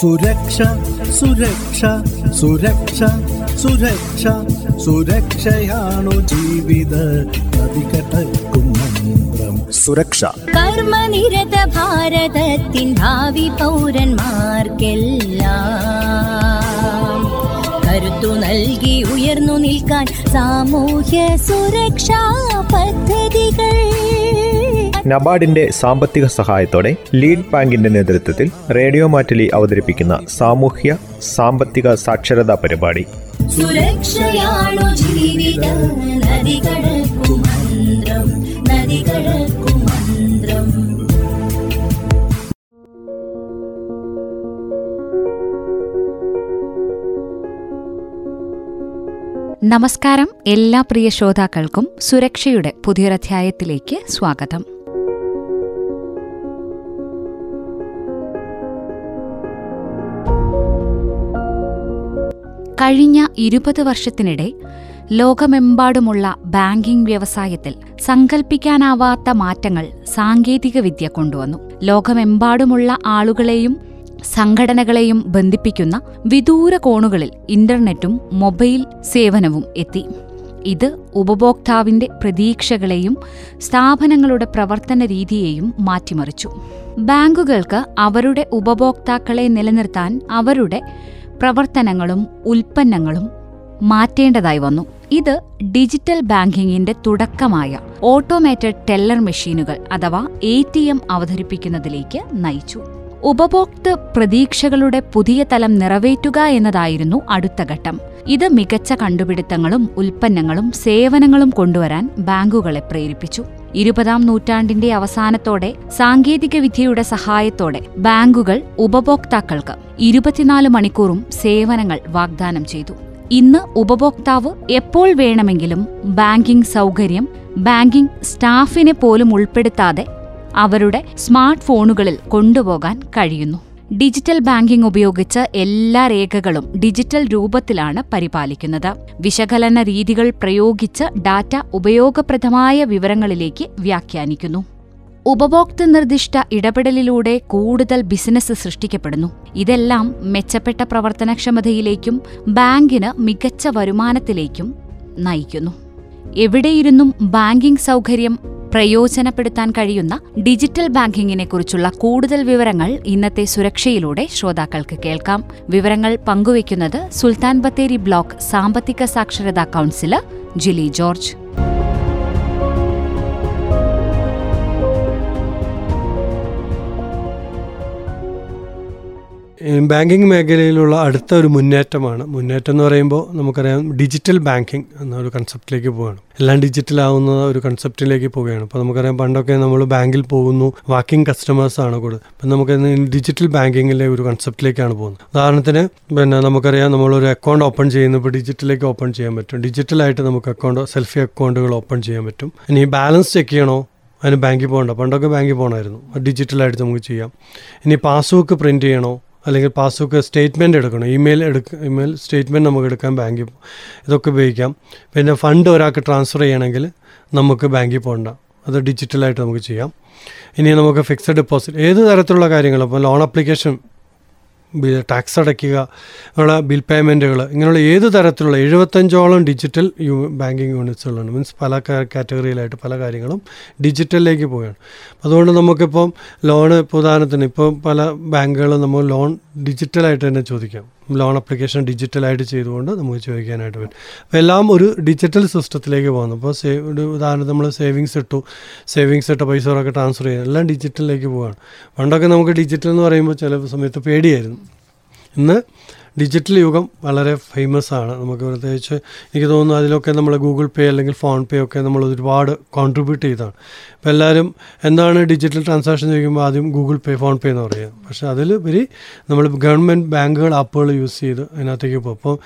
സുരക്ഷ സുരക്ഷ സുരക്ഷ സുരക്ഷ. സുരക്ഷയാണു ജീവിത നദികടക്കും മന്ത്രം സുരക്ഷ. കർമ്മനിരത ഭാരതത്തിൻ ഭാവി പൗരന്മാർക്കെല്ലാം. കരുത്തു നൽകി ഉയർന്നു നിൽക്കാൻ സാമൂഹ്യ സുരക്ഷാ പദ്ധതികൾ. നബാർഡിന്റെ സാമ്പത്തിക സഹായത്തോടെ ലീഡ് ബാങ്കിന്റെ നേതൃത്വത്തിൽ റേഡിയോ മാറ്റലി അവതരിപ്പിക്കുന്ന സാമൂഹ്യ സാമ്പത്തിക സാക്ഷരതാ പരിപാടി. നമസ്കാരം. എല്ലാ പ്രിയ ശ്രോതാക്കൾക്കും സുരക്ഷയുടെ പുതിയൊരധ്യായത്തിലേക്ക് സ്വാഗതം. കഴിഞ്ഞ ഇരുപത് വർഷത്തിനിടെ ലോകമെമ്പാടുമുള്ള ബാങ്കിംഗ് വ്യവസായത്തിൽ സങ്കൽപ്പിക്കാനാവാത്ത മാറ്റങ്ങൾ സാങ്കേതികവിദ്യ കൊണ്ടുവന്നു. ലോകമെമ്പാടുമുള്ള ആളുകളെയും സംഘടനകളെയും ബന്ധിപ്പിക്കുന്ന വിദൂര കോണുകളിൽ ഇന്റർനെറ്റും മൊബൈൽ സേവനവും എത്തി. ഇത് ഉപഭോക്താവിന്റെ പ്രതീക്ഷകളെയും സ്ഥാപനങ്ങളുടെ പ്രവർത്തന രീതിയെയും മാറ്റിമറിച്ചു. ബാങ്കുകൾക്ക് അവരുടെ ഉപഭോക്താക്കളെ നിലനിർത്താൻ അവരുടെ പ്രവർത്തനങ്ങളും ഉൽപ്പന്നങ്ങളും മാറ്റേണ്ടതായി വന്നു. ഇത് ഡിജിറ്റൽ ബാങ്കിങ്ങിന്റെ തുടക്കമായ ഓട്ടോമേറ്റഡ് ടെല്ലർ മെഷീനുകൾ അഥവാ എ ടി എം അവതരിപ്പിക്കുന്നതിലേക്ക് നയിച്ചു. ഉപഭോക്തൃ പ്രതീക്ഷകളുടെ പുതിയ തലം നിറവേറ്റുക എന്നതായിരുന്നു അടുത്ത ഘട്ടം. ഇത് മികച്ച കണ്ടുപിടുത്തങ്ങളും ഉൽപ്പന്നങ്ങളും സേവനങ്ങളും കൊണ്ടുവരാൻ ബാങ്കുകളെ പ്രേരിപ്പിച്ചു. ഇരുപതാം നൂറ്റാണ്ടിന്റെ അവസാനത്തോടെ സാങ്കേതികവിദ്യയുടെ സഹായത്തോടെ ബാങ്കുകൾ ഉപഭോക്താക്കൾക്ക് ഇരുപത്തിനാല് മണിക്കൂറും സേവനങ്ങൾ വാഗ്ദാനം ചെയ്തു. ഇന്ന് ഉപഭോക്താവ് എപ്പോൾ വേണമെങ്കിലും ബാങ്കിംഗ് സൗകര്യം ബാങ്കിംഗ് സ്റ്റാഫിനെ പോലും ഉൾപ്പെടുത്താതെ അവരുടെ സ്മാർട്ട് ഫോണുകളിൽ കൊണ്ടുപോകാൻ കഴിയുന്നു. ഡിജിറ്റൽ ബാങ്കിംഗ് ഉപയോഗിച്ച് എല്ലാ രേഖകളും ഡിജിറ്റൽ രൂപത്തിലാണ് പരിപാലിക്കുന്നത്. വിശകലന രീതികൾ പ്രയോഗിച്ച് ഡാറ്റ ഉപയോഗപ്രദമായ വിവരങ്ങളിലേക്ക് വ്യാഖ്യാനിക്കുന്നു. ഉപഭോക്തൃ നിർദ്ദിഷ്ട ഇടപെടലിലൂടെ കൂടുതൽ ബിസിനസ് സൃഷ്ടിക്കപ്പെടുന്നു. ഇതെല്ലാം മെച്ചപ്പെട്ട പ്രവർത്തനക്ഷമതയിലേക്കും ബാങ്കിന് മികച്ച വരുമാനത്തിലേക്കും നയിക്കുന്നു. എവിടെയിരുന്നും ബാങ്കിംഗ് സൗകര്യം പ്രയോജനപ്പെടുത്താൻ കഴിയുന്ന ഡിജിറ്റൽ ബാങ്കിങ്ങിനെ കുറിച്ചുള്ള കൂടുതൽ വിവരങ്ങൾ ഇന്നത്തെ സുരക്ഷയിലൂടെ ശ്രോതാക്കൾക്ക് കേൾക്കാം. വിവരങ്ങൾ പങ്കുവയ്ക്കുന്നത് സുൽത്താൻ ബത്തേരി ബ്ലോക്ക് സാമ്പത്തിക സാക്ഷരതാ കൗൺസിലർ ജിലി ജോർജ്. ബാങ്കിങ് മേഖലയിലുള്ള അടുത്ത ഒരു മുന്നേറ്റമാണ്. മുന്നേറ്റം എന്ന് പറയുമ്പോൾ നമുക്കറിയാം ഡിജിറ്റൽ ബാങ്കിങ് എന്നൊരു കൺസെപ്റ്റിലേക്ക് പോവുകയാണ്. എല്ലാം ഡിജിറ്റൽ ആവുന്ന ഒരു കൺസെപ്റ്റിലേക്ക് പോവുകയാണ്. അപ്പോൾ നമുക്കറിയാം പണ്ടൊക്കെ നമ്മൾ ബാങ്കിൽ പോകുന്നു വാക്കിംഗ് കസ്റ്റമേഴ്സ് ആണ് കൂടുതൽ അപ്പം നമുക്ക് ഡിജിറ്റൽ ബാങ്കിങ്ങിലെ ഒരു കൺസെപ്റ്റിലേക്കാണ് പോകുന്നത്. ഉദാഹരണത്തിന് പിന്നെ നമുക്കറിയാം നമ്മളൊരു അക്കൗണ്ട് ഓപ്പൺ ചെയ്യുന്നപ്പോൾ ഡിജിറ്റലിലേക്ക് ഓപ്പൺ ചെയ്യാൻ പറ്റും. ഡിജിറ്റലായിട്ട് നമുക്ക് അക്കൗണ്ട് സെൽഫി അക്കൗണ്ടുകൾ ഓപ്പൺ ചെയ്യാൻ പറ്റും. ഇനി ബാലൻസ് ചെക്ക് ചെയ്യണോ? അതിന് ബാങ്കിൽ പോകണ്ട. പണ്ടൊക്കെ ബാങ്കിൽ പോകണമായിരുന്നു. ഡിജിറ്റലായിട്ട് നമുക്ക് ചെയ്യാം. ഇനി പാസ്ബുക്ക് പ്രിന്റ് ചെയ്യണോ? അല്ലെങ്കിൽ പാസ്ബുക്ക് സ്റ്റേറ്റ്മെന്റ് എടുക്കണം. ഇമെയിൽ എടുക്ക ഇമെയിൽ സ്റ്റേറ്റ്മെന്റ് നമുക്ക് എടുക്കാൻ ബാങ്കിൽ ഇതൊക്കെ ഉപയോഗിക്കാം. പിന്നെ ഫണ്ട് ഒരാൾക്ക് ട്രാൻസ്ഫർ ചെയ്യണമെങ്കിൽ നമുക്ക് ബാങ്കിൽ പോകണ്ട അത് ഡിജിറ്റലായിട്ട് നമുക്ക് ചെയ്യാം. ഇനി നമുക്ക് ഫിക്സഡ് ഡെപ്പോസിറ്റ് ഏത് തരത്തിലുള്ള കാര്യങ്ങൾ? ഇപ്പോൾ ലോൺ അപ്ലിക്കേഷൻ ടാക്സ് അടയ്ക്കുക ഉള്ള ബിൽ പേയ്മെന്റുകൾ ഇങ്ങനെയുള്ള ഏത് തരത്തിലുള്ള എഴുപത്തഞ്ചോളം ഡിജിറ്റൽ യു ബാങ്കിങ് യൂണിറ്റ്സുകളാണ്. മീൻസ് പല കാറ്റഗറിയിലായിട്ട് പല കാര്യങ്ങളും ഡിജിറ്റലിലേക്ക് പോവുകയാണ്. അതുകൊണ്ട് നമുക്കിപ്പം ലോണ് ഇപ്പോൾ ഉദാഹരണത്തിന് ഇപ്പോൾ പല ബാങ്കുകളും നമ്മൾ ലോൺ ഡിജിറ്റലായിട്ട് തന്നെ ചോദിക്കാം. ലോൺ അപ്ലിക്കേഷൻ ഡിജിറ്റലായിട്ട് ചെയ്തുകൊണ്ട് നമുക്ക് ചോദിക്കാനായിട്ട് പറ്റും. അപ്പോൾ എല്ലാം ഒരു ഡിജിറ്റൽ സിസ്റ്റത്തിലേക്ക് പോകുന്നു. അപ്പോൾ സേവ് ഒരു ഉദാഹരണത്തിന് നമ്മൾ സേവിങ്സ് ഇട്ടു. സേവിങ്സ് ഇട്ട പൈസകളൊക്കെ ട്രാൻസ്ഫർ ചെയ്യുക എല്ലാം ഡിജിറ്റലിലേക്ക് പോവുകയാണ് പണ്ടൊക്കെ നമുക്ക് ഡിജിറ്റൽ എന്ന് പറയുമ്പോൾ ചില സമയത്ത് പേടിയായിരുന്നു. ഇന്ന് ഡിജിറ്റൽ യുഗം വളരെ ഫേമസ് ആണ്. നമുക്ക് പ്രത്യേകിച്ച് എനിക്ക് തോന്നുന്നു അതിലൊക്കെ നമ്മൾ ഗൂഗിൾ പേ അല്ലെങ്കിൽ ഫോൺ പേ ഒക്കെ നമ്മൾ ഒരുപാട് കോൺട്രിബ്യൂട്ട് ചെയ്താണ്. ഇപ്പോൾ എല്ലാവരും എന്താണ് ഡിജിറ്റൽ ട്രാൻസാക്ഷൻ ചോദിക്കുമ്പോൾ ആദ്യം ഗൂഗിൾ പേ ഫോൺ പേ എന്ന് പറയുക പക്ഷേ അതിലുപരി നമ്മൾ ഗവൺമെന്റ് ബാങ്കുകൾ ആപ്പുകൾ യൂസ് ചെയ്ത് അതിനകത്തേക്ക് പോകും. അപ്പോൾ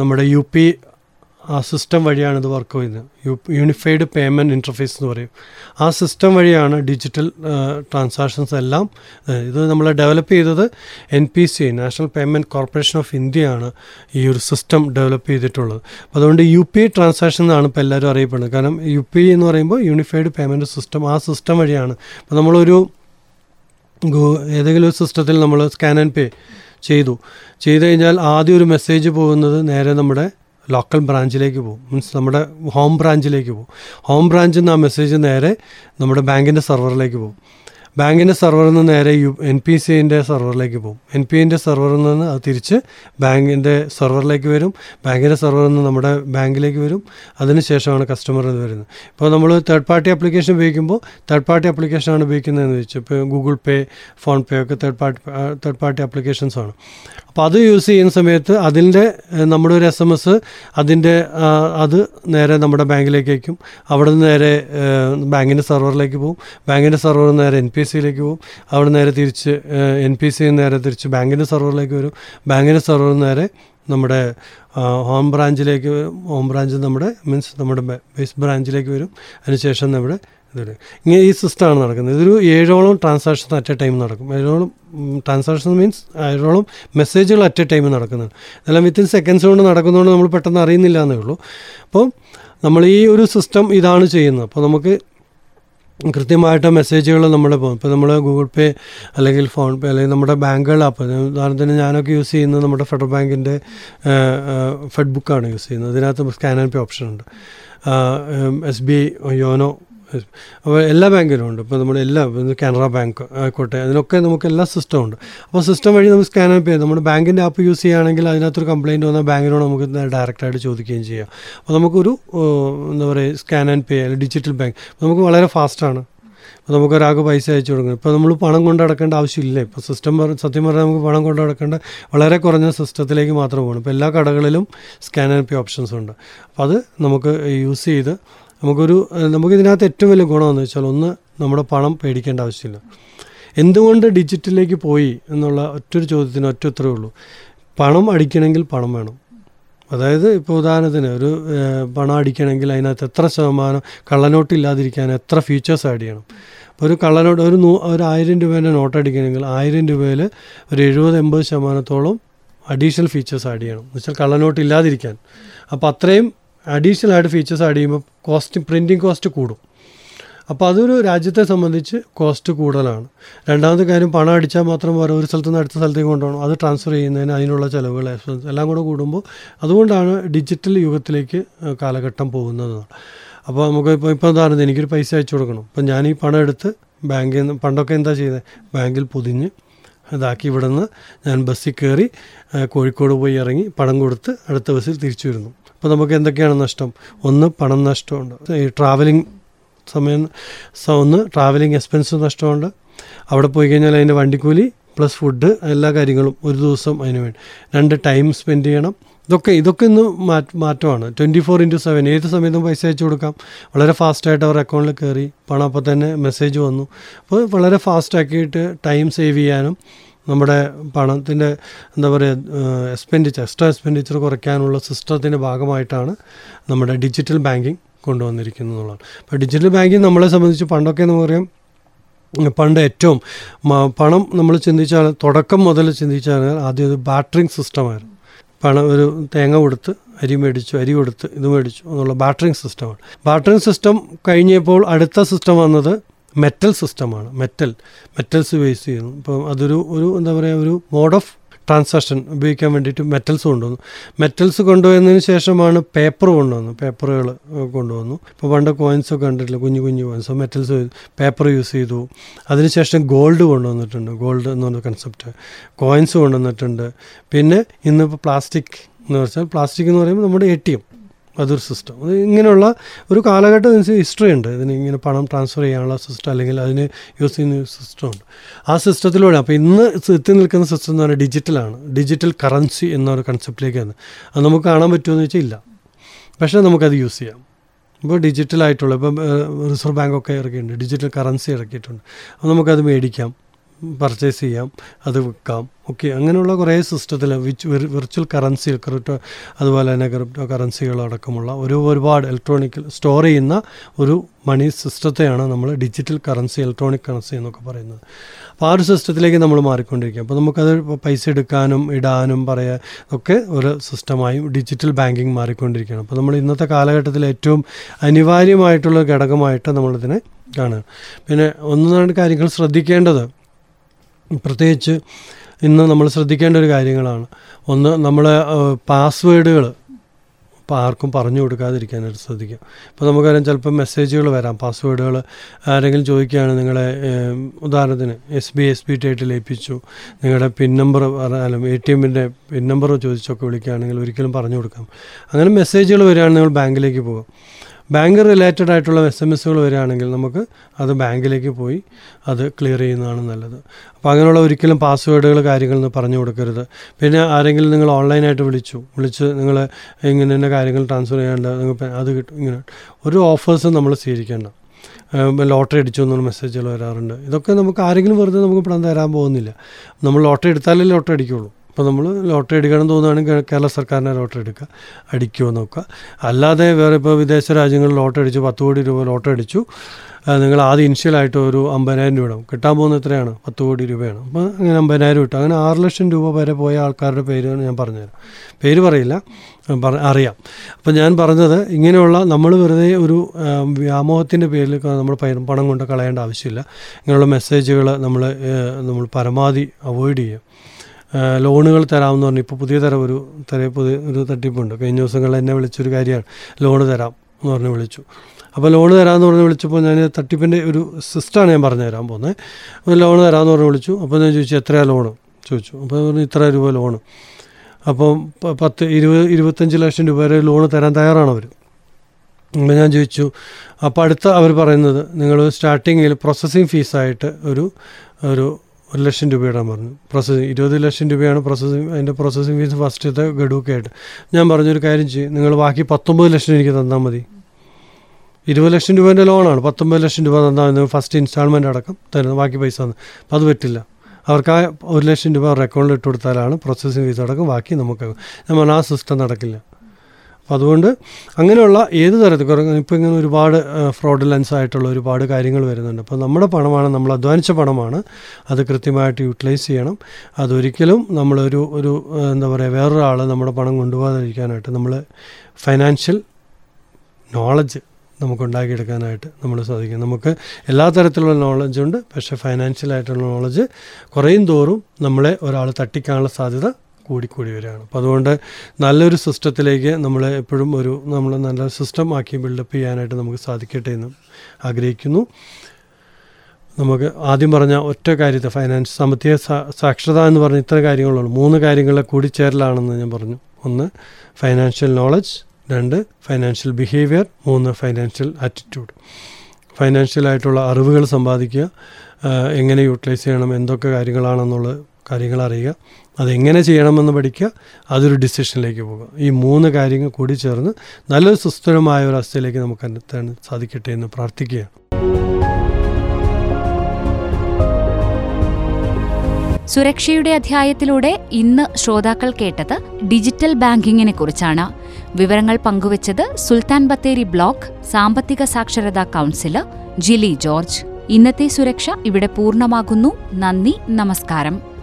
നമ്മുടെ യു പി ആ സിസ്റ്റം വഴിയാണ് ഇത് വർക്ക് ചെയ്യുന്നത്. യൂണിഫൈഡ് പേയ്മെന്റ് ഇന്റർഫേസ് എന്ന് പറയും. ആ സിസ്റ്റം വഴിയാണ് ഡിജിറ്റൽ ട്രാൻസാക്ഷൻസ് എല്ലാം ഇത് നമ്മൾ ഡെവലപ്പ് ചെയ്തത് N P C national payment corporation of ഇന്ത്യയാണ് ഈ ഒരു സിസ്റ്റം ഡെവലപ്പ് ചെയ്തിട്ടുള്ളത്. അപ്പോൾ അതുകൊണ്ട് യു പി ഐ ട്രാൻസാക്ഷൻ എന്നാണ് ഇപ്പോൾ എല്ലാവരും അറിയപ്പെടുന്നത്. കാരണം യു പി ഐ എന്ന് പറയുമ്പോൾ യൂണിഫൈഡ് പേയ്മെന്റ് സിസ്റ്റം ആ സിസ്റ്റം വഴിയാണ്. അപ്പോൾ നമ്മളൊരു ഏതെങ്കിലും ഒരു സിസ്റ്റത്തിൽ നമ്മൾ സ്കാൻ ആൻഡ് പേ ചെയ്തു. ചെയ്തു കഴിഞ്ഞാൽ ആദ്യം ഒരു മെസ്സേജ് പോകുന്നത് നേരെ നമ്മുടെ ലോക്കൽ ബ്രാഞ്ചിലേക്ക് പോകും. മീൻസ് നമ്മുടെ ഹോം ബ്രാഞ്ചിലേക്ക് പോകും. ഹോം ബ്രാഞ്ചിൽ നിന്ന് ആ മെസ്സേജ് നേരെ നമ്മുടെ ബാങ്കിന്റെ സെർവറിലേക്ക് പോകും. ബാങ്കിന്റെ സെർവറിൽ നിന്ന് നേരെ യു എൻ പി സിന്റെ സെർവറിലേക്ക് പോകും. എൻ പി ഐന്റെ സെർവറിൽ നിന്ന് അത് തിരിച്ച് ബാങ്കിന്റെ സെർവറിലേക്ക് വരും. ബാങ്കിന്റെ സെർവറിൽ നിന്ന് നമ്മുടെ ബാങ്കിലേക്ക് വരും. അതിനുശേഷമാണ് കസ്റ്റമർ ഇത് വരുന്നത്. ഇപ്പോൾ നമ്മൾ തേർഡ് പാർട്ടി ആപ്ലിക്കേഷൻ ഉപയോഗിക്കുമ്പോൾ തേർഡ് പാർട്ടി അപ്ലിക്കേഷനാണ് ഉപയോഗിക്കുന്നത് എന്ന് വെച്ചാൽ ഇപ്പോൾ ഗൂഗിൾ പേ ഫോൺ പേ ഒക്കെ third party third party applications ആണ്. അപ്പോൾ അത് യൂസ് ചെയ്യുന്ന സമയത്ത് അതിന്റെ നമ്മുടെ ഒരു എസ് എം എസ് അതിന്റെ അത് നേരെ നമ്മുടെ ബാങ്കിലേക്ക് അയക്കും. അവിടെ നിന്ന് നേരെ ബാങ്കിന്റെ സെർവറിലേക്ക് പോകും. ബാങ്കിന്റെ സെർവറിൽ നേരെ എൻ പി സിയിലേക്ക് പോകും അവിടെ നേരെ തിരിച്ച് എൻ പി സി നേരെ തിരിച്ച് ബാങ്കിന്റെ സെർവറിലേക്ക് വരും. ബാങ്കിന്റെ സെർവറിൽ നേരെ നമ്മുടെ ഹോം ബ്രാഞ്ചിലേക്ക് ഹോം ബ്രാഞ്ച് നമ്മുടെ മീൻസ് നമ്മുടെ ബേസ് ബ്രാഞ്ചിലേക്ക് വരും. അതിനുശേഷം നമ്മുടെ ഇതൊരു ഇങ്ങനെ ഈ സിസ്റ്റമാണ് നടക്കുന്നത്. ഇതൊരു ഏഴോളം ട്രാൻസാക്ഷൻ അറ്റ് എ ടൈം നടക്കും. ഏഴോളം ട്രാൻസാക്ഷൻ മീൻസ് ഏഴോളം മെസ്സേജുകൾ അറ്റ് എ ടൈം നടക്കുന്നത് ഇതെല്ലാം വിത്തിൻ സെക്കൻഡ്സ് കൊണ്ട് നടക്കുന്നതുകൊണ്ട് നമ്മൾ പെട്ടെന്ന് അറിയുന്നില്ല എന്നേ ഉള്ളൂ. അപ്പോൾ നമ്മൾ ഈ ഒരു സിസ്റ്റം ഇതാണ് ചെയ്യുന്നത്. അപ്പോൾ നമുക്ക് കൃത്യമായിട്ട് മെസ്സേജുകൾ നമ്മൾ പോകും ഇപ്പോൾ നമ്മൾ ഗൂഗിൾ പേ അല്ലെങ്കിൽ ഫോൺ പേ അല്ലെങ്കിൽ നമ്മുടെ ബാങ്കുകൾ ആപ്പ് ഉദാഹരണത്തിന് ഞാനൊക്കെ യൂസ് ചെയ്യുന്നത് നമ്മുടെ ഫെഡറൽ ബാങ്കിന്റെ ഫെഡ് ബുക്കാണ് യൂസ് ചെയ്യുന്നത്. അതിനകത്ത് സ്കാൻ ആൻഡ് പേ ഓപ്ഷൻ ഉണ്ട്. എസ് ബി ഐ യോനോ അപ്പോൾ എല്ലാ ബാങ്കിലും ഉണ്ട്. ഇപ്പോൾ നമ്മുടെ എല്ലാ കാനറ ബാങ്ക് ആയിക്കോട്ടെ അതിനൊക്കെ നമുക്ക് എല്ലാ സിസ്റ്റം ഉണ്ട്. അപ്പോൾ സിസ്റ്റം വഴി നമുക്ക് സ്കാൻ ആൻഡ് ചെയ്യാം. നമ്മുടെ ബാങ്കിന്റെ ആപ്പ് യൂസ് ചെയ്യുകയാണെങ്കിൽ അതിനകത്തൊരു കംപ്ലയിന്റ് വന്നാൽ ബാങ്കിനോട് നമുക്ക് ഡയറക്റ്റായിട്ട് ചോദിക്കുകയും ചെയ്യാം. അപ്പോൾ നമുക്കൊരു എന്താ പറയുക സ്കാൻ ആൻഡ് പേ അല്ലെങ്കിൽ ഡിജിറ്റൽ ബാങ്ക് നമുക്ക് വളരെ ഫാസ്റ്റാണ് അപ്പോൾ നമുക്ക് ഒരാൾക്ക് പൈസ അയച്ചു കൊടുക്കണം. ഇപ്പോൾ നമ്മൾ പണം കൊണ്ട് നടക്കേണ്ട ആവശ്യമില്ല. ഇപ്പോൾ സിസ്റ്റം സത്യം പറഞ്ഞാൽ നമുക്ക് പണം കൊണ്ട് നടക്കേണ്ട വളരെ കുറഞ്ഞ സിസ്റ്റത്തിലേക്ക് മാത്രം പോകണം. ഇപ്പോൾ എല്ലാ കടകളിലും സ്കാൻ ആൻഡ് പേ ഓപ്ഷൻസ് ഉണ്ട്. അപ്പോൾ അത് നമുക്ക് യൂസ് ചെയ്ത് നമുക്കൊരു നമുക്കിതിനകത്ത് ഏറ്റവും വലിയ ഗുണമെന്ന് വെച്ചാൽ ഒന്ന് നമ്മുടെ പണം പേടിക്കേണ്ട ആവശ്യമില്ല. എന്തുകൊണ്ട് ഡിജിറ്റലിലേക്ക് പോയി എന്നുള്ള ഒറ്റൊരു ചോദ്യത്തിന് ഒറ്റ ഉത്തരവേ ഉള്ളൂ. പണം അടിക്കണമെങ്കിൽ പണം വേണം. അതായത് ഇപ്പോൾ ഉദാഹരണത്തിന് ഒരു പണം അടിക്കണമെങ്കിൽ അതിനകത്ത് എത്ര ശതമാനം കള്ളനോട്ട് ഇല്ലാതിരിക്കാൻ എത്ര ഫീച്ചേഴ്സ് ആഡ് ചെയ്യണം. അപ്പോൾ ഒരു കള്ളനോട്ട് ഒരു നൂ ഒരു ആയിരം രൂപേന്റെ നോട്ട് അടിക്കണമെങ്കിൽ ആയിരം രൂപയിൽ ഒരു എഴുപത് എൺപത് ശതമാനത്തോളം അഡീഷണൽ ഫീച്ചേഴ്സ് ആഡ് ചെയ്യണം. എന്ന് വെച്ചാൽ കള്ളനോട്ട് ഇല്ലാതിരിക്കാൻ. അപ്പോൾ അത്രയും അഡീഷണൽ ആയിട്ട് ഫീച്ചേഴ്സ് ആഡ് ചെയ്യുമ്പോൾ കോസ്റ്റ് പ്രിന്റിങ് കോസ്റ്റ് കൂടും. അപ്പോൾ അതൊരു രാജ്യത്തെ സംബന്ധിച്ച് കോസ്റ്റ് കൂടുതലാണ്. രണ്ടാമത്തെ കാര്യം പണം അടിച്ചാൽ മാത്രം പോരാ ഒരു സ്ഥലത്ത് നിന്ന് അടുത്ത സ്ഥലത്തേക്ക് കൊണ്ടുപോകണം. അത് ട്രാൻസ്ഫർ ചെയ്യുന്നതിന് അതിനുള്ള ചിലവുകൾ എക്സ്പെൻസ് എല്ലാം കൂടെ കൂടുമ്പോൾ അതുകൊണ്ടാണ് ഡിജിറ്റൽ യുഗത്തിലേക്ക് കാലഘട്ടം പോകുന്നത്. അപ്പോൾ നമുക്ക് ഇപ്പോൾ ഇപ്പോൾ ഉദാഹരണത്തിന് എനിക്കൊരു പൈസ അയച്ചു കൊടുക്കണം. അപ്പം ഞാൻ ഈ പണം എടുത്ത് ബാങ്കിൽ നിന്ന് പണ്ടൊക്കെ എന്താ ചെയ്യുന്നത് ബാങ്കിൽ പൊതിഞ്ഞ് ഇതാക്കി ഇവിടെ നിന്ന് ഞാൻ ബസ്സിൽ കയറി കോഴിക്കോട് പോയി ഇറങ്ങി പണം കൊടുത്ത് അടുത്ത ബസ്സിൽ തിരിച്ചു വരുന്നു. അപ്പോൾ നമുക്ക് എന്തൊക്കെയാണ് നഷ്ടം? ഒന്ന് പണം നഷ്ടമുണ്ട്. ഈ ട്രാവലിംഗ് സമയം ഒന്ന് ട്രാവലിംഗ് എക്സ്പെൻസ് നഷ്ടമുണ്ട്. അവിടെ പോയി കഴിഞ്ഞാൽ അതിന്റെ വണ്ടിക്കൂലി പ്ലസ് ഫുഡ് എല്ലാ കാര്യങ്ങളും ഒരു ദിവസം അതിന് വേണ്ടി. രണ്ട് ടൈം സ്പെൻഡ് ചെയ്യണം. ഇതൊക്കെ ഇതൊക്കെ ഇന്ന് മാറ്റ മാറ്റമാണ്. ട്വന്റി ഫോർ ഇന്റു സെവൻ ഏത് സമയത്തും പൈസ അയച്ചു കൊടുക്കാം. വളരെ ഫാസ്റ്റായിട്ട് അവർ അക്കൗണ്ടിൽ കയറി പണം അപ്പോൾ തന്നെ മെസ്സേജ് വന്നു. അപ്പോൾ വളരെ ഫാസ്റ്റാക്കിയിട്ട് ടൈം സേവ് ചെയ്യാനും നമ്മുടെ പണത്തിന്റെ എന്താ പറയുക എക്സ്പെൻഡിച്ചർ എക്സ്ട്രാ എക്സ്പെൻഡിച്ചർ കുറയ്ക്കാനുള്ള സിസ്റ്റത്തിന്റെ ഭാഗമായിട്ടാണ് നമ്മുടെ ഡിജിറ്റൽ ബാങ്കിങ് കൊണ്ടുവന്നിരിക്കുന്നത് എന്നുള്ളതാണ് അപ്പോൾ ഡിജിറ്റൽ ബാങ്കിങ് നമ്മളെ സംബന്ധിച്ച് പണ്ടൊക്കെ എന്ന് പറയാം പണ്ട് ഏറ്റവും പണം നമ്മൾ ചിന്തിച്ചാൽ തുടക്കം മുതൽ ചിന്തിച്ചാൽ ആദ്യം ഒരു ബാറ്ററിങ് സിസ്റ്റമായിരുന്നു പണം ഒരു തേങ്ങ കൊടുത്ത് അരി മേടിച്ചു അരി കൊടുത്ത് ഇത് മേടിച്ചു എന്നുള്ള ബാറ്ററിങ് സിസ്റ്റമാണ് ബാറ്ററിങ് സിസ്റ്റം കഴിഞ്ഞപ്പോൾ അടുത്ത സിസ്റ്റം വന്നത് മെറ്റൽ സിസ്റ്റമാണ് മെറ്റൽ മെറ്റൽസ് ബേസ് ചെയ്യുന്നു. ഇപ്പം അതൊരു ഒരു എന്താ പറയുക ഒരു മോഡ് ഓഫ് ട്രാൻസാക്ഷൻ ഉപയോഗിക്കാൻ വേണ്ടിയിട്ട് മെറ്റൽസ് കൊണ്ടുവന്നു. മെറ്റൽസ് കൊണ്ടുവന്നതിന് ശേഷമാണ് പേപ്പർ കൊണ്ടുവന്നു പേപ്പറുകൾ കൊണ്ടുവന്നു. ഇപ്പോൾ പണ്ട് കോയിൻസ് ഒക്കെ കണ്ടിട്ടില്ല? കുഞ്ഞു കുഞ്ഞു കോയിൻസ് മെറ്റൽസ് പേപ്പർ യൂസ് ചെയ്തു. അതിനുശേഷം ഗോൾഡ് കൊണ്ടുവന്നിട്ടുണ്ട്. ഗോൾഡ് എന്ന് പറഞ്ഞ കൺസെപ്റ്റ് കോയിൻസ് കൊണ്ടുവന്നിട്ടുണ്ട്. പിന്നെ ഇന്നിപ്പോൾ പ്ലാസ്റ്റിക് എന്ന് വെച്ചാൽ പ്ലാസ്റ്റിക് എന്ന് പറയുമ്പോൾ നമ്മുടെ എ ടി എം അതൊരു സിസ്റ്റം ഇങ്ങനെയുള്ള ഒരു കാലഘട്ടം ഹിസ്റ്ററി ഉണ്ട്. ഇതിന് ഇങ്ങനെ പണം ട്രാൻസ്ഫർ ചെയ്യാനുള്ള സിസ്റ്റം അല്ലെങ്കിൽ അതിന് യൂസ് ചെയ്യുന്ന സിസ്റ്റം ഉണ്ട്. ആ സിസ്റ്റത്തിലൂടെ അപ്പോൾ ഇന്ന് എത്തി നിൽക്കുന്ന സിസ്റ്റം എന്ന് പറഞ്ഞാൽ ഡിജിറ്റലാണ് ഡിജിറ്റൽ കറൻസി എന്നൊരു കൺസെപ്റ്റിലേക്ക് വന്ന്. അത് നമുക്ക് കാണാൻ പറ്റുമെന്ന് വെച്ചാൽ ഇല്ല. പക്ഷേ നമുക്കത് യൂസ് ചെയ്യാം. ഇപ്പോൾ ഡിജിറ്റലായിട്ടുള്ള ഇപ്പം റിസർവ് ബാങ്കൊക്കെ ഇറക്കിയിട്ടുണ്ട്. ഡിജിറ്റൽ കറൻസി ഇറക്കിയിട്ടുണ്ട്. അപ്പോൾ നമുക്കത് മേടിക്കാം. പർച്ചേസ് ചെയ്യാം അത് വിൽക്കാം. ഓക്കെ അങ്ങനെയുള്ള കുറേ സിസ്റ്റത്തിൽ വിർച്വൽ കറൻസി ക്രിപ്റ്റോ അതുപോലെ തന്നെ ക്രിപ്റ്റോ കറൻസികളടക്കമുള്ള ഒരു ഒരുപാട് ഇലക്ട്രോണിക് സ്റ്റോർ ചെയ്യുന്ന ഒരു മണി സിസ്റ്റത്തെയാണ് നമ്മൾ ഡിജിറ്റൽ കറൻസി ഇലക്ട്രോണിക് കറൻസി എന്നൊക്കെ പറയുന്നത്. അപ്പോൾ ആ ഒരു സിസ്റ്റത്തിലേക്ക് നമ്മൾ മാറിക്കൊണ്ടിരിക്കുക അപ്പോൾ നമുക്കത് പൈസ എടുക്കാനും ഇടാനും പറയാൻ ഒക്കെ ഒരു സിസ്റ്റമായും ഡിജിറ്റൽ ബാങ്കിങ് മാറിക്കൊണ്ടിരിക്കുകയാണ്. അപ്പോൾ നമ്മൾ ഇന്നത്തെ കാലഘട്ടത്തിൽ ഏറ്റവും അനിവാര്യമായിട്ടുള്ള ഘടകമായിട്ട് നമ്മളിതിനെ കാണുക പിന്നെ ഒന്ന് രണ്ട് കാര്യങ്ങൾ ശ്രദ്ധിക്കേണ്ടത് പ്രത്യേകിച്ച് ഇന്ന് നമ്മൾ ശ്രദ്ധിക്കേണ്ട ഒരു കാര്യങ്ങളാണ്. ഒന്ന് നമ്മളെ പാസ്വേഡുകൾ ഇപ്പോൾ ആർക്കും പറഞ്ഞു കൊടുക്കാതിരിക്കാനായിട്ട് ശ്രദ്ധിക്കാം ഇപ്പോൾ നമുക്കറിയാം ചിലപ്പോൾ മെസ്സേജുകൾ വരാം. പാസ്വേഡുകൾ ആരെങ്കിലും ചോദിക്കുകയാണ് നിങ്ങളെ ഉദാഹരണത്തിന് S B S B T ആയിട്ട് ലയിപ്പിച്ചു. നിങ്ങളുടെ പിൻ നമ്പർ പറഞ്ഞാലും എ ടി എമ്മിന്റെ പിൻ നമ്പർ ചോദിച്ചൊക്കെ വിളിക്കുകയാണെങ്കിൽ ഒരിക്കലും പറഞ്ഞു കൊടുക്കാം. അങ്ങനെ മെസ്സേജുകൾ വരികയാണെങ്കിൽ നിങ്ങൾ ബാങ്കിലേക്ക് പോകും ബാങ്ക് റിലേറ്റഡ് ആയിട്ടുള്ള എസ് എം എസ്സുകൾ വരികയാണെങ്കിൽ നമുക്ക് അത് ബാങ്കിലേക്ക് പോയി അത് ക്ലിയർ ചെയ്യുന്നതാണ് നല്ലത്. അപ്പോൾ അങ്ങനെയുള്ള ഒരിക്കലും പാസ്വേഡുകൾ കാര്യങ്ങളൊന്നും പറഞ്ഞു കൊടുക്കരുത്. പിന്നെ ആരെങ്കിലും നിങ്ങൾ ഓൺലൈനായിട്ട് വിളിച്ചു വിളിച്ച് നിങ്ങൾ ഇങ്ങനെ തന്നെ കാര്യങ്ങൾ ട്രാൻസ്ഫർ ചെയ്യേണ്ട നിങ്ങൾ അത് കിട്ടും ഇങ്ങനെ. ഒരു ഓഫേഴ്സും നമ്മൾ സ്വീകരിക്കേണ്ട. ലോട്ടറി അടിച്ചു എന്നുള്ള മെസ്സേജുകൾ വരാറുണ്ട്. ഇതൊക്കെ നമുക്ക് ആരെങ്കിലും വെറുതെ നമുക്ക് പണം തരാൻ പോകുന്നില്ല. നമ്മൾ ലോട്ടറി എടുത്താലേ ലോട്ടറി അടിക്കുള്ളൂ. അപ്പോൾ നമ്മൾ ലോട്ടറി എടുക്കണം തോന്നുകയാണെങ്കിൽ കേരള സർക്കാരിനെ ലോട്ടറി എടുക്കുക അടിക്കുമോ നോക്കുക. അല്ലാതെ വേറെ ഇപ്പോൾ വിദേശ രാജ്യങ്ങളിൽ ലോട്ടറി അടിച്ചു പത്ത് കോടി രൂപ ലോട്ടറി അടിച്ചു നിങ്ങൾ ആദ്യം ഇനിഷ്യലായിട്ട് ഒരു അമ്പതിനായിരം രൂപ ഇടും. കിട്ടാൻ പോകുന്ന എത്രയാണ്? പത്ത് കോടി രൂപയാണ്. അപ്പോൾ അങ്ങനെ അമ്പതിനായിരം ഇട്ടു. അങ്ങനെ ആറ് ലക്ഷം രൂപ വരെ പോയ ആൾക്കാരുടെ പേര് ഞാൻ പറഞ്ഞുതരാം. പേര് പറയില്ല പറ അറിയാം. അപ്പോൾ ഞാൻ പറഞ്ഞത് ഇങ്ങനെയുള്ള നമ്മൾ വെറുതെ ഒരു വ്യാമോഹത്തിന്റെ പേരിൽ നമ്മൾ പണം കൊണ്ട് കളയേണ്ട ആവശ്യമില്ല. ഇങ്ങനെയുള്ള മെസ്സേജുകൾ നമ്മൾ നമ്മൾ പരമാവധി അവോയ്ഡ് ചെയ്യുക. ലോണുകൾ തരാമെന്ന് പറഞ്ഞു. ഇപ്പോൾ പുതിയ തരം ഒരു തര പുതിയ ഒരു തട്ടിപ്പുണ്ട്. കഴിഞ്ഞ ദിവസങ്ങളിൽ എന്നെ വിളിച്ചൊരു കാര്യമാണ്. ലോണ് തരാം എന്ന് പറഞ്ഞ് വിളിച്ചു. അപ്പോൾ ലോണ് തരാമെന്ന് പറഞ്ഞ് വിളിച്ചപ്പോൾ ഞാൻ തട്ടിപ്പിന്റെ ഒരു സിസ്റ്റമാണ് ഞാൻ പറഞ്ഞു തരാൻ പോകുന്നത്. ലോണ് തരാമെന്ന് പറഞ്ഞ് വിളിച്ചു. അപ്പോൾ ഞാൻ ചോദിച്ചു എത്രയാണ് ലോണ്? ചോദിച്ചു. അപ്പോൾ പറഞ്ഞു ഇത്ര രൂപ ലോണ്. അപ്പം പത്ത് ഇരുപത് ഇരുപത്തഞ്ച് ലക്ഷം രൂപ വരെ ലോണ് തരാൻ തയ്യാറാണ് അവർ അപ്പോൾ ഞാൻ ചോദിച്ചു അപ്പോൾ അടുത്ത അവർ പറയുന്നത് നിങ്ങൾ സ്റ്റാർട്ടിങ്ങിൽ പ്രോസസ്സിങ് ഫീസായിട്ട് ഒരു ഒരു ഒരു ലക്ഷം രൂപയുടെ പറഞ്ഞു. പ്രോസസ്സിങ് ഇരുപത് ലക്ഷം രൂപയാണ് പ്രോസസ്സിങ് അതിന്റെ പ്രോസസ്സിങ് ഫീസ് ഫസ്റ്റത്തെ ഗഡുവൊക്കെ ആയിട്ട്. ഞാൻ പറഞ്ഞൊരു കാര്യം ചെയ്യും നിങ്ങൾ ബാക്കി പത്തൊമ്പത് ലക്ഷം എനിക്ക് തന്നാൽ മതി. ഇരുപത് ലക്ഷം രൂപേന്റെ ലോണാണ് പത്തൊമ്പത് ലക്ഷം രൂപ തന്നാൽ ഫസ്റ്റ് ഇൻസ്റ്റാൾമെന്റ് അടക്കം തരുന്നത് ബാക്കി പൈസ തന്നു. അപ്പം അത് പറ്റില്ല. അവർക്ക് ആ ഒരു ലക്ഷം രൂപ അവരുടെ അക്കൗണ്ടിൽ ഇട്ട് കൊടുത്താലാണ് പ്രോസസ്സിങ് ഫീസ് അടക്കം ബാക്കി നമുക്ക്. ഞാൻ ആ സിസ്റ്റം നടക്കില്ല. അപ്പം അതുകൊണ്ട് അങ്ങനെയുള്ള ഏത് തരത്തിൽ ഇപ്പോൾ ഇങ്ങനെ ഒരുപാട് ഫ്രോഡുലൻസ് ആയിട്ടുള്ള ഒരുപാട് കാര്യങ്ങൾ വരുന്നുണ്ട്. അപ്പോൾ നമ്മുടെ പണമാണ് നമ്മൾ അധ്വാനിച്ച പണമാണ്. അത് കൃത്യമായിട്ട് യൂട്ടിലൈസ് ചെയ്യണം. അതൊരിക്കലും നമ്മളൊരു ഒരു എന്താ പറയുക വേറൊരാൾ നമ്മുടെ പണം കൊണ്ടുപോകാതിരിക്കാനായിട്ട് നമ്മൾ ഫൈനാൻഷ്യൽ നോളജ് നമുക്ക് ഉണ്ടാക്കിയെടുക്കാനായിട്ട് നമ്മൾ സാധിക്കും. നമുക്ക് എല്ലാ തരത്തിലുള്ള നോളജുണ്ട് പക്ഷേ ഫൈനാൻഷ്യലായിട്ടുള്ള നോളജ് കുറയും തോറും നമ്മളെ ഒരാൾ തട്ടിക്കാനുള്ള സാധ്യത കൂടിക്കൂടി വരികയാണ്. അപ്പോൾ അതുകൊണ്ട് നല്ലൊരു സിസ്റ്റത്തിലേക്ക് നമ്മൾ എപ്പോഴും ഒരു നമ്മൾ നല്ല സിസ്റ്റം ആക്കി ബിൽഡപ്പ് ചെയ്യാനായിട്ട് നമുക്ക് സാധിക്കട്ടെ എന്ന് ആഗ്രഹിക്കുന്നു. നമുക്ക് ആദ്യം പറഞ്ഞ ഒറ്റ കാര്യത്തെ ഫൈനാൻസ് സാമ്പത്തിക സാക്ഷരത എന്ന് പറഞ്ഞ ഇത്ര കാര്യങ്ങളുള്ളൂ. മൂന്ന് കാര്യങ്ങളെ കൂടിച്ചേരലാണെന്ന് ഞാൻ പറഞ്ഞു. ഒന്ന് ഫൈനാൻഷ്യൽ നോളജ് രണ്ട് ഫൈനാൻഷ്യൽ ബിഹേവിയർ മൂന്ന് ഫൈനാൻഷ്യൽ ആറ്റിറ്റ്യൂഡ് ഫൈനാൻഷ്യലായിട്ടുള്ള അറിവുകൾ സമ്പാദിക്കുക എങ്ങനെ യൂട്ടിലൈസ് ചെയ്യണം എന്തൊക്കെ കാര്യങ്ങളാണെന്നുള്ള കാര്യങ്ങൾ അറിയുക അതെങ്ങനെ ചെയ്യണമെന്ന് പഠിക്കുക. അതൊരു ഡിസിഷനിലേക്ക് പോകുക. ഈ മൂന്ന് കാര്യങ്ങൾ കൂടി ചേർന്ന് നല്ലൊരു സുസ്ഥിരമായ ഒരു അവസ്ഥയിലേക്ക് നമുക്ക് എത്താൻ സാധിക്കട്ടെ എന്ന് പ്രാർത്ഥിക്കുക. സുരക്ഷയുടെ അധ്യായത്തിലൂടെ ഇന്ന് ശ്രോതാക്കൾ കേട്ടത് ഡിജിറ്റൽ ബാങ്കിങ്ങിനെ കുറിച്ചാണ്. വിവരങ്ങൾ പങ്കുവച്ചത് സുൽത്താൻ ബത്തേരി ബ്ലോക്ക് സാമ്പത്തിക സാക്ഷരതാ കൗൺസിലർ ജിലി ജോർജ്. ഇന്നത്തെ സുരക്ഷ ഇവിടെ പൂർണമാകുന്നു. നന്ദി നമസ്കാരം.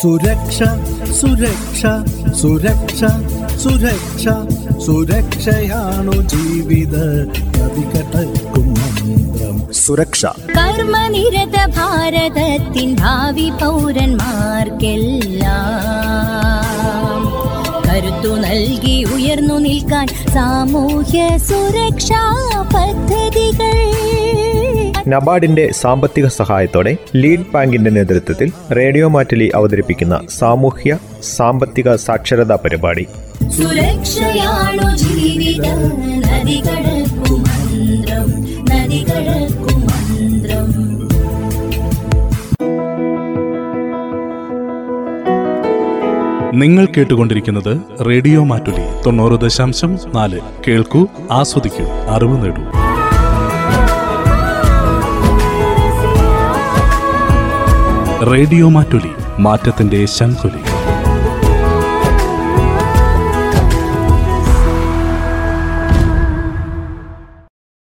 സുരക്ഷ സുരക്ഷ സുരക്ഷ സുരക്ഷ സുരക്ഷയാണു ജീവിത നദികടക്കും മന്ത്രം. സുരക്ഷ. കർമ്മനിരത ഭാരതത്തിൻ ഭാവി പൗരന്മാർക്കെല്ലാം കരുത്തു നൽകി ഉയർന്നു നിൽക്കാൻ സാമൂഹ്യ സുരക്ഷാ പദ്ധതികൾ നബാർഡിന്റെ സാമ്പത്തിക സഹായത്തോടെ ലീഡ് ബാങ്കിന്റെ നേതൃത്വത്തിൽ റേഡിയോ മാറ്റലി അവതരിപ്പിക്കുന്ന സാമൂഹ്യ സാമ്പത്തിക സാക്ഷരതാ പരിപാടി. സുരക്ഷയാണു ജീവിതം? നദികടക്കും മന്ത്രം. നദികടക്കും മന്ത്രം. നിങ്ങൾ കേട്ടുകൊണ്ടിരിക്കുന്നത് റേഡിയോ മാറ്റുലി തൊണ്ണൂറ് ദശാംശം നാല്. കേൾക്കൂ ആസ്വദിക്കൂ അറിവ് നേടൂ. റേഡിയോ മാറ്റുലി മാറ്റത്തിന്റെ ശംഖുലി.